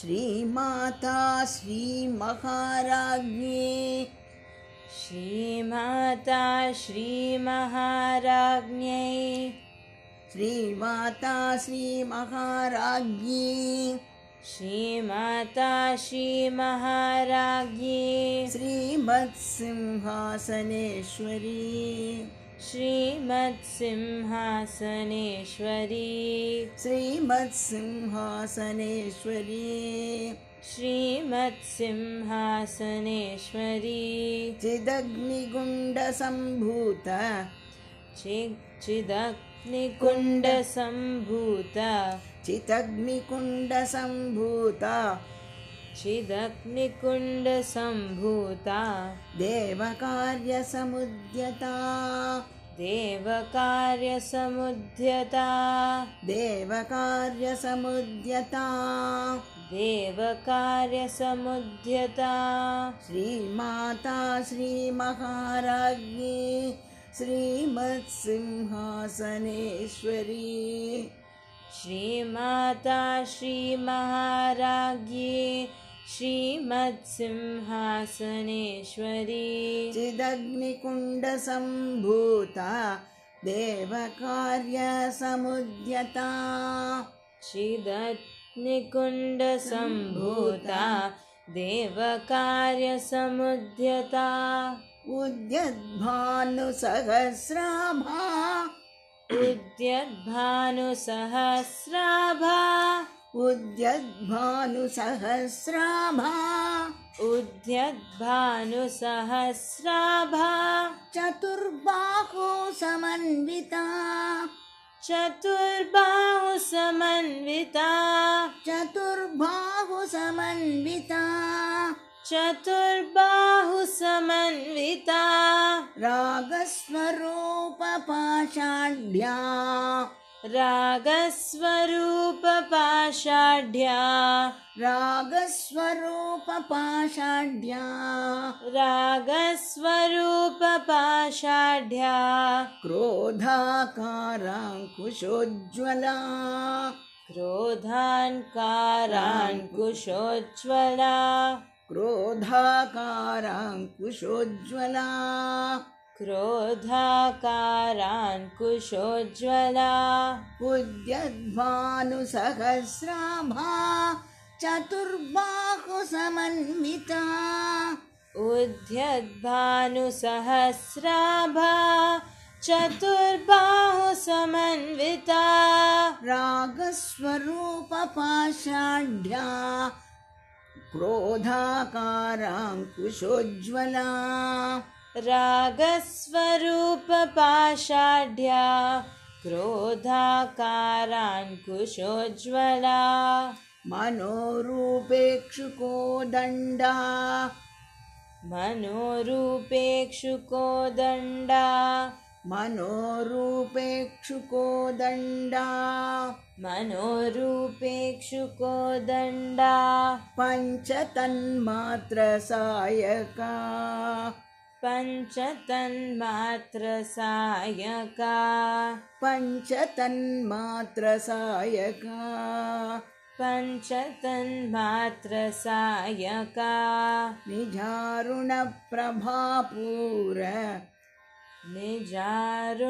श्रीमाता श्रीमहाराज्ञी। श्रीमाता श्रीमहाराज्ञै। श्रीमाता श्रीमहाराज्ञी। श्रीमाता श्रीमहाराज्ञी। श्रीमत्सिंहासनेश्वरी श्रीमत्सिंहासनेश्वरी। श्रीमत्सिंहासनेश्वरी। श्रीमत्सिंहासनेश्वरी। चिदग्निगुण्डसम्भूत चि- चिदग्निकुण्डसम्भूता। चिदग्निकुण्डसम्भूता चिदग्निकुण्डसम्भूता देवकार्यसमुद्यता देवकार्यसमुद्यता। देवकार्यसमुद्यता। देवकार्यसमुद्यता। श्रीमाता श्रीमहाराज्ञी श्रीमत्सिंहासनेश्वरी। श्रीमाता श्रीमहाराज्ञी श्रीमत्सिंहासनेश्वरी। चिदग्निकुण्डसम्भूता देवकार्यसमुद्यता। चिदग्निकुण्डसम्भूता देवकार्यसमुद्यता। उद्यद्भानुसहस्राभा। उद्यद्भानुसहस्राभा उद्यद्भानुसहस्राभा। उद्यद्भानुसहस्राभा। चतुर्बाहो समन्विता चतुर्बाहुसमन्विता। चतुर्बाहु समन्विता चतुर्बाहुसमन्विता। रागस्वरूपपाषाढ्या रागस्वरूपपाषाढ्या। रागस्वरूपपाषाढ्या। रागस्वरूपपाषाढ्या। क्रोधाकाराङ्कुशोज्ज्वला। क्रोधान्कारान्कुशोज्ज्वला क्रोधाकाराङ्कुशोज्ज्वला क्रोधाकारान्कुशोज्ज्वला। उद्यद्भानुसहस्राभा चतुर्बाहु समन्विता उद्यद्भानुसहस्राभा चतुर्बाहुसमन्विता। रागस्वरूपपाषाढ्या क्रोधाकाराङ्कुशोज्ज्वला रागस्वरूपपाषाढ्या क्रोधाकारान्कुशोज्ज्वला मनोरूपेक्षुको दण्डा। मनोरूपेक्षुको दण्डा। मनोरूपेक्षुको दण्डा। मनोरूपेक्षुको दण्डा। पञ्चतन्मात्रसायका पञ्चतन्मात्रसायका। पञ्चतन्मात्रसायका। पञ्चतन्मात्रसायका। निजारुणप्रभापूर। निजारुणप्रभापुर।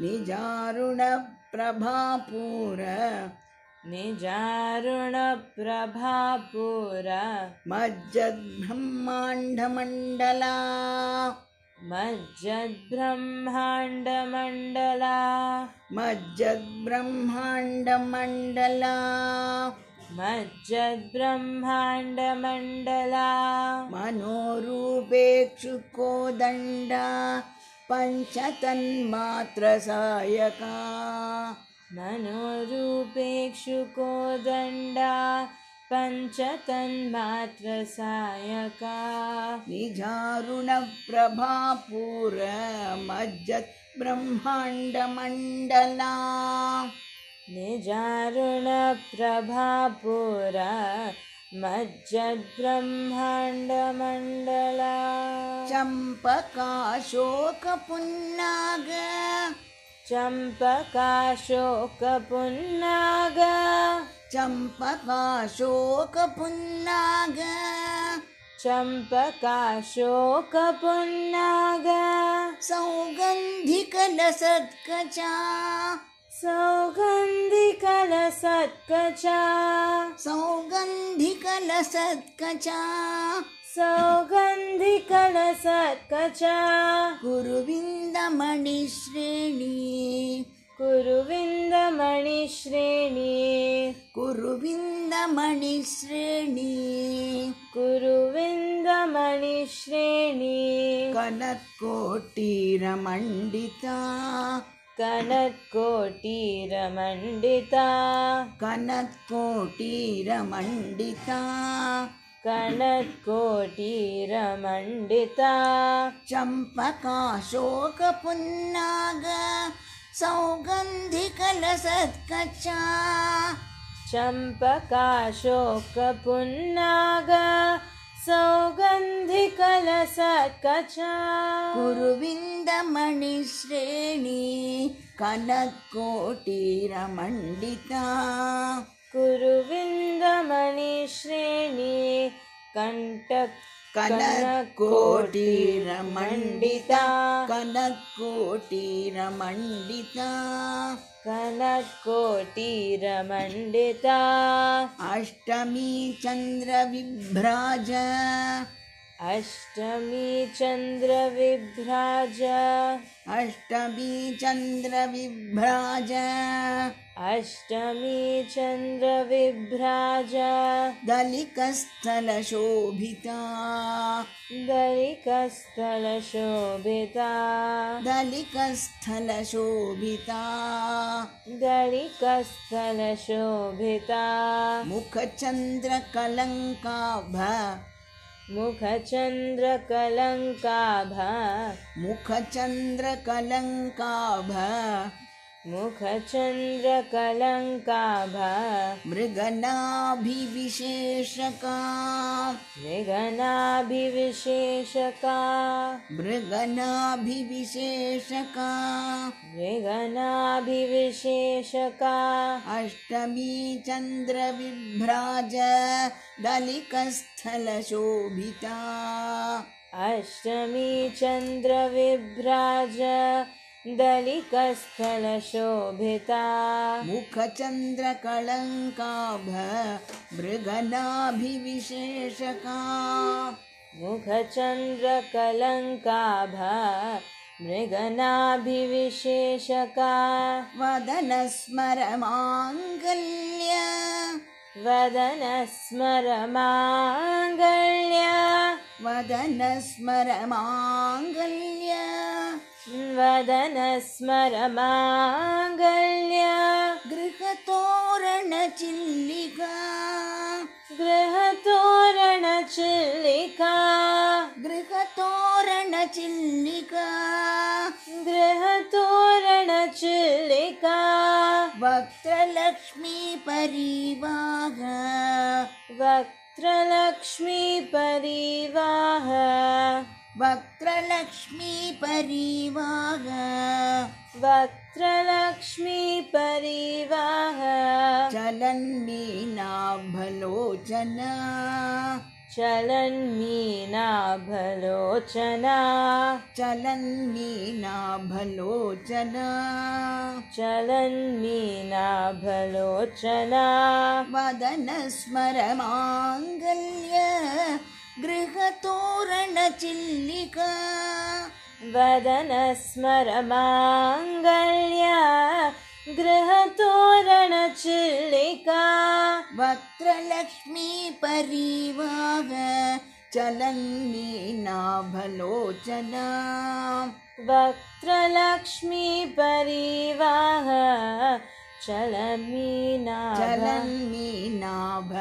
निजारुणप्रभापूर निजारुणप्रभापुर। मज्जद्ब्रह्माण्डमण्डला। मज्जद्ब्रह्माण्डमण्डला। मज्जद्ब्रह्माण्डमण्डला। मज्जद्ब्रह्माण्डमण्डला। मनोरूपेक्षुको दण्डा पञ्चतन्मात्रसायका मनोरूपेक्षुको दण्डा पञ्चतन्मात्रसायका। निजारुणप्रभापूर मज्जद्ब्रह्माण्डमण्डला निजारुणप्रभापुर मज्जद्ब्रह्माण्डमण्डला चम्पकाशोकपुन्नाग चम्पकाशोकपुन्नाग चम्पकाशोकपुन्नाग चम्पकाशोकपुन्नाग सौगन्धिकलसत्कचा सौगन्धिकलसत्कचा सौगन्धिकलसत्कचा सौगन्धिकलसत्कचा। कुरुविन्दमणिश्रेणी। कुरुविन्दमणिश्रेणी। कुरुविन्दमणिश्रेणी। कुरुविन्दमणिश्रेणी। कनत्कोटीरमण्डिता। कनत्कोटीरमण्डिता। कनत्कोटीरमण्डिता कनत्कोटीरमण्डिता चम्पकाशोकपुन्नाग सौगन्धिकलसत्कचा। चम्पकाशोकपुन्नाग सौगन्धिकलसत्कचा। कुरुविन्दमणिश्रेणी कनत्कोटीरमण्डिता कुरुविन्दमणिश्रेणी कण्टक कनत्कोटीरमण्डिता कनत्कोटीरमण्डिता कनत्कोटीरमण्डिता अष्टमी चन्द्रविभ्राज अष्टमी चन्द्रविभ्राज। अष्टमी चन्द्रविभ्राज। अष्टमी चन्द्रविभ्राज। दलिकस्थलशोभिता दलिकस्थलशोभिता दलिकस्थलशोभिता दलिकस्थलशोभिता मुखचन्द्रकलङ्काभ मुखचन्द्रकलङ्काभ। मुखचन्द्रकलङ्काभ मुखचन्द्रकलङ्काभ। मृगनाभिविशेषका। मृगनाभिविशेषका। मृगनाभिविशेषका। मृगनाभिविशेषका। अष्टमी चन्द्रविभ्राज दलिकस्थलशोभिता अष्टमी चन्द्रविभ्राज दलिकस्थलशोभिता मुखचन्द्रकलङ्काभ मृगनाभिविशेषका। मुखचन्द्रकलङ्काभ मृगनाभिविशेषका। वदनस्मरमाङ्गल्य। वदनस्मरमाङ्गल्य। वदनस्मरमाङ्गल्य वदनस्मरमाङ्गल्य गृहतोरणचिल्लिका गृहतोरणचिल्लिका गृहतोरणचिल्लिका गृहतोरणचिल्लिका वक्त्रलक्ष्मी परिवाह वक्त्रलक्ष्मी परिवाह वक्त्रलक्ष्मी परिवाह। वक्त्रलक्ष्मी परिवाह। चलन्मीनाभलोचना चलन्मीनाभलोचना चलन्मीनाभलोचना चलन्मीनाभलोचना वदनस्मरमाङ्गल्य गृहतोरणचिल्लिका वदनस्मरमाङ्गल्य गृहतोरणचिल्लिका वक्त्रलक्ष्मी परिवाह चलन्मीनाभलोचना वक्त्रलक्ष्मी परिवाह चलमीनाभ चलन्मीनाभ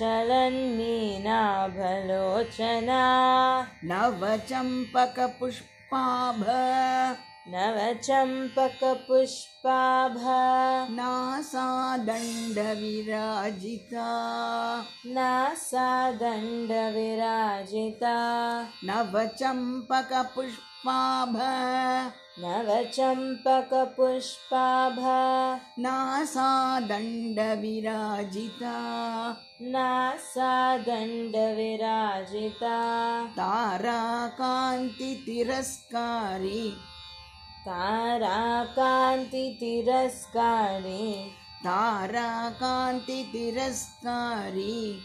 चलन्मीनाभलोचना। नवचम्पकपुष्पाभ। नवचम्पकपुष्पाभ। नासादण्डविराजिता नासादण्डविराजिता नवचम्पकपुष्पाभ। नवचम्पकपुष्पाभ नासादण्डविराजिता। नासा दण्डविराजिता ताराकान्तितिरस्कारी। ताराकान्तितिरस्कारि। ताराकान्तितिरस्कारी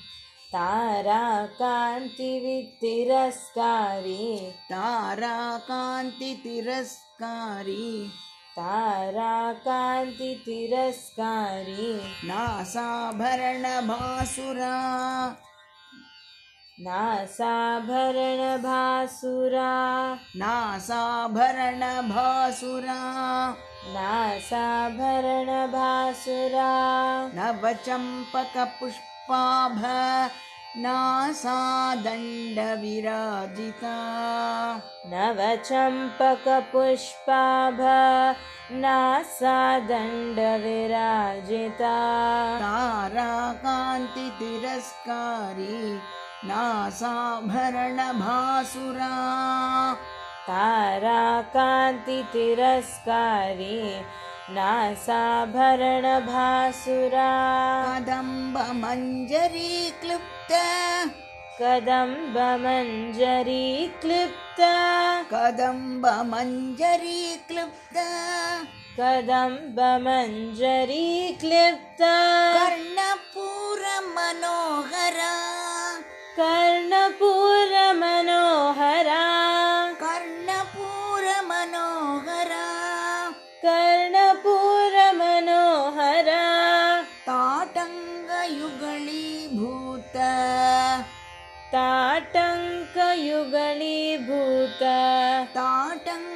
ताराकान्तिवितिरस्कारि। ताराकान्तितिरस्कारी। ताराकान्तितिरस्कारि। नासाभरणभासुरा। नासाभरणभासुरा। नासाभरणभासुरा। नासाभरणभासुरा नवचम्पकपुष्पाभ नासादण्डविराजिता। नवचम्पकपुष्पाभ नासा दण्डविराजिता ताराकान्तितिरस्कारी नासाभरणभासुरा। ताराकान्तितिरस्कारि नासाभरणभासुरा। कदम्बमञ्जरीक्लुप्त कदम्बमञ्जरीक्लृप्त कदम्बमञ्जरीक्लुप्त कदम्बमञ्जरीक्लृप्त कर्णपूरमनोहरा ताटङ्कयुगलीभूत।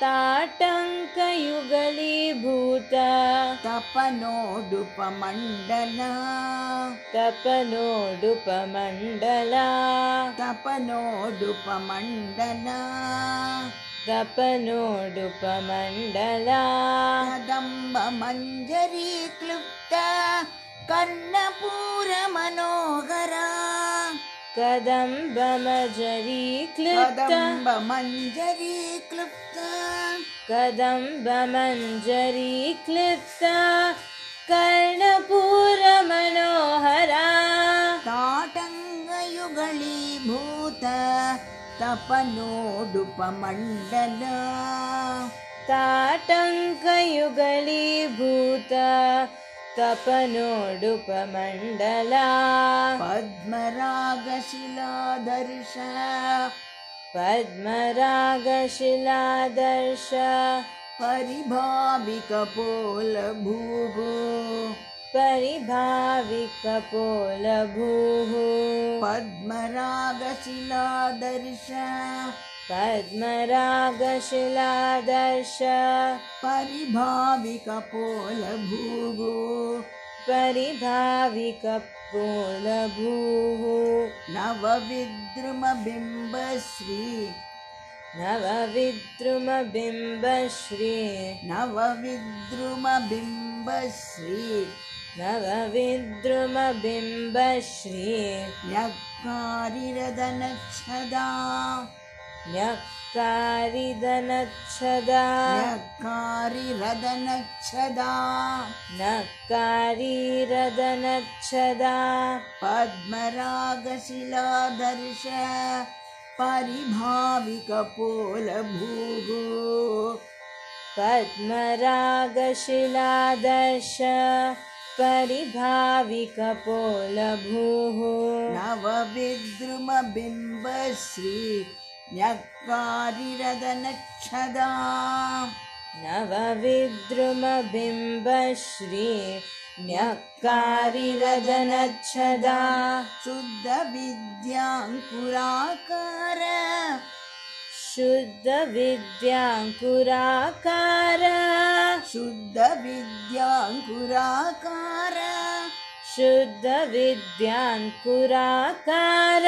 ताटङ्कयुगलीभूत। तपनोडुपमण्डला। तपनोडुपमण्डला। तपनोडुपमण्डला। तपनोडुपमण्डला। कदम्बमञ्जरीक्लुप्त कर्णपूरमनोहरा कदम्बमजरीक्लृप्त कदम्बमञ्जरीक्लुप्त। कदम्बमञ्जरीक्लृप्त। कर्णपूरमनोहरा। ताटङ्गयुगलीभूत। तपनोडुपमण्डला। ताटङ्कयुगलीभूत तपनोडुपमण्डला। पद्मरागशिलादर्श। पद्मरागशिलादर्श। परिभाविकपोलभूः। परिभाविकपोलभूः। पद्मरागशिलादर्श पद्मरागशिलादर्श। परिभाविकपोलभूः। परिभाविकपोलभूः। नवविद्रुमबिम्बश्री। नवविद्रुमबिम्बश्री। नवविद्रुमबिम्बश्री। नवविद्रुमबिम्बश्री। न्यक्कारिरदनच्छदा न्यक्कारिदनच्छदा। न्यक्कारिरदनच्छदा। नक्कारीरदनच्छदा पद्मरागशिलादर्श परिभाविकपोलभूः पद्मरागशिलादर्श परिभाविकपोलभूः नवविद्रुमबिम्बश्री न्यक्कारिरदनच्छदा नवविद्रुमबिम्बश्री न्यक्कारिरदनच्छदा शुद्धविद्याङ्कुराकार। शुद्धविद्याङ्कुराकार। शुद्धविद्याङ्कुराकार। शुद्धविद्याङ्कुराकार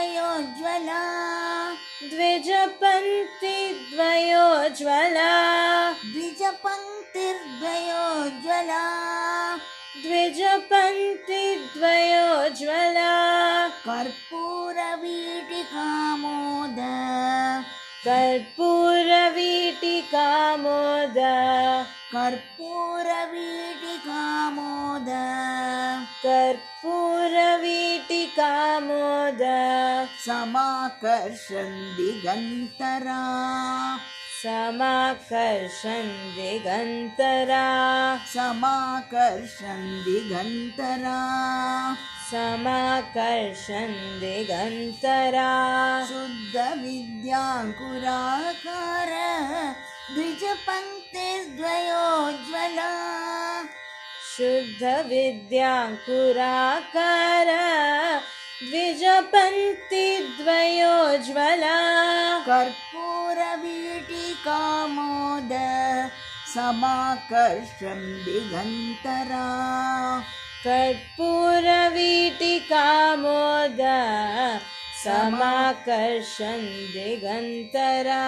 द्विजपङ्क्तिर्द्वयोज्ज्वला द्विजपङ्क्तिद्वयोज्ज्वला द्विजपङ्क्तिर्द्वयोज्ज्वला द्विजपन्थि द्वयोज्ज्वला कर्पूरवीटिकामोद। कर्पूरवीटिकामोद। कर्पूरवीटिकामोद कर्पूरवीटिकामोद समाकर्षन् दिगन्तरा समाकर्षन् दिगन्तरा समाकर्षन् दिगन्तरा समाकर्षन् दिगन्तरा शुद्धविद्याङ्कुराकार द्विजपङ्क्तिर्द्वयोज्ज्वला शुद्धविद्याङ्कुराकार द्विजपङ्क्तिद्वयोज्ज्वला कर्पूरवीटिकामोद समाकर्षन् दिगन्तरा कर्पूरवीटिकामोद समाकर्षन् दिगन्तरा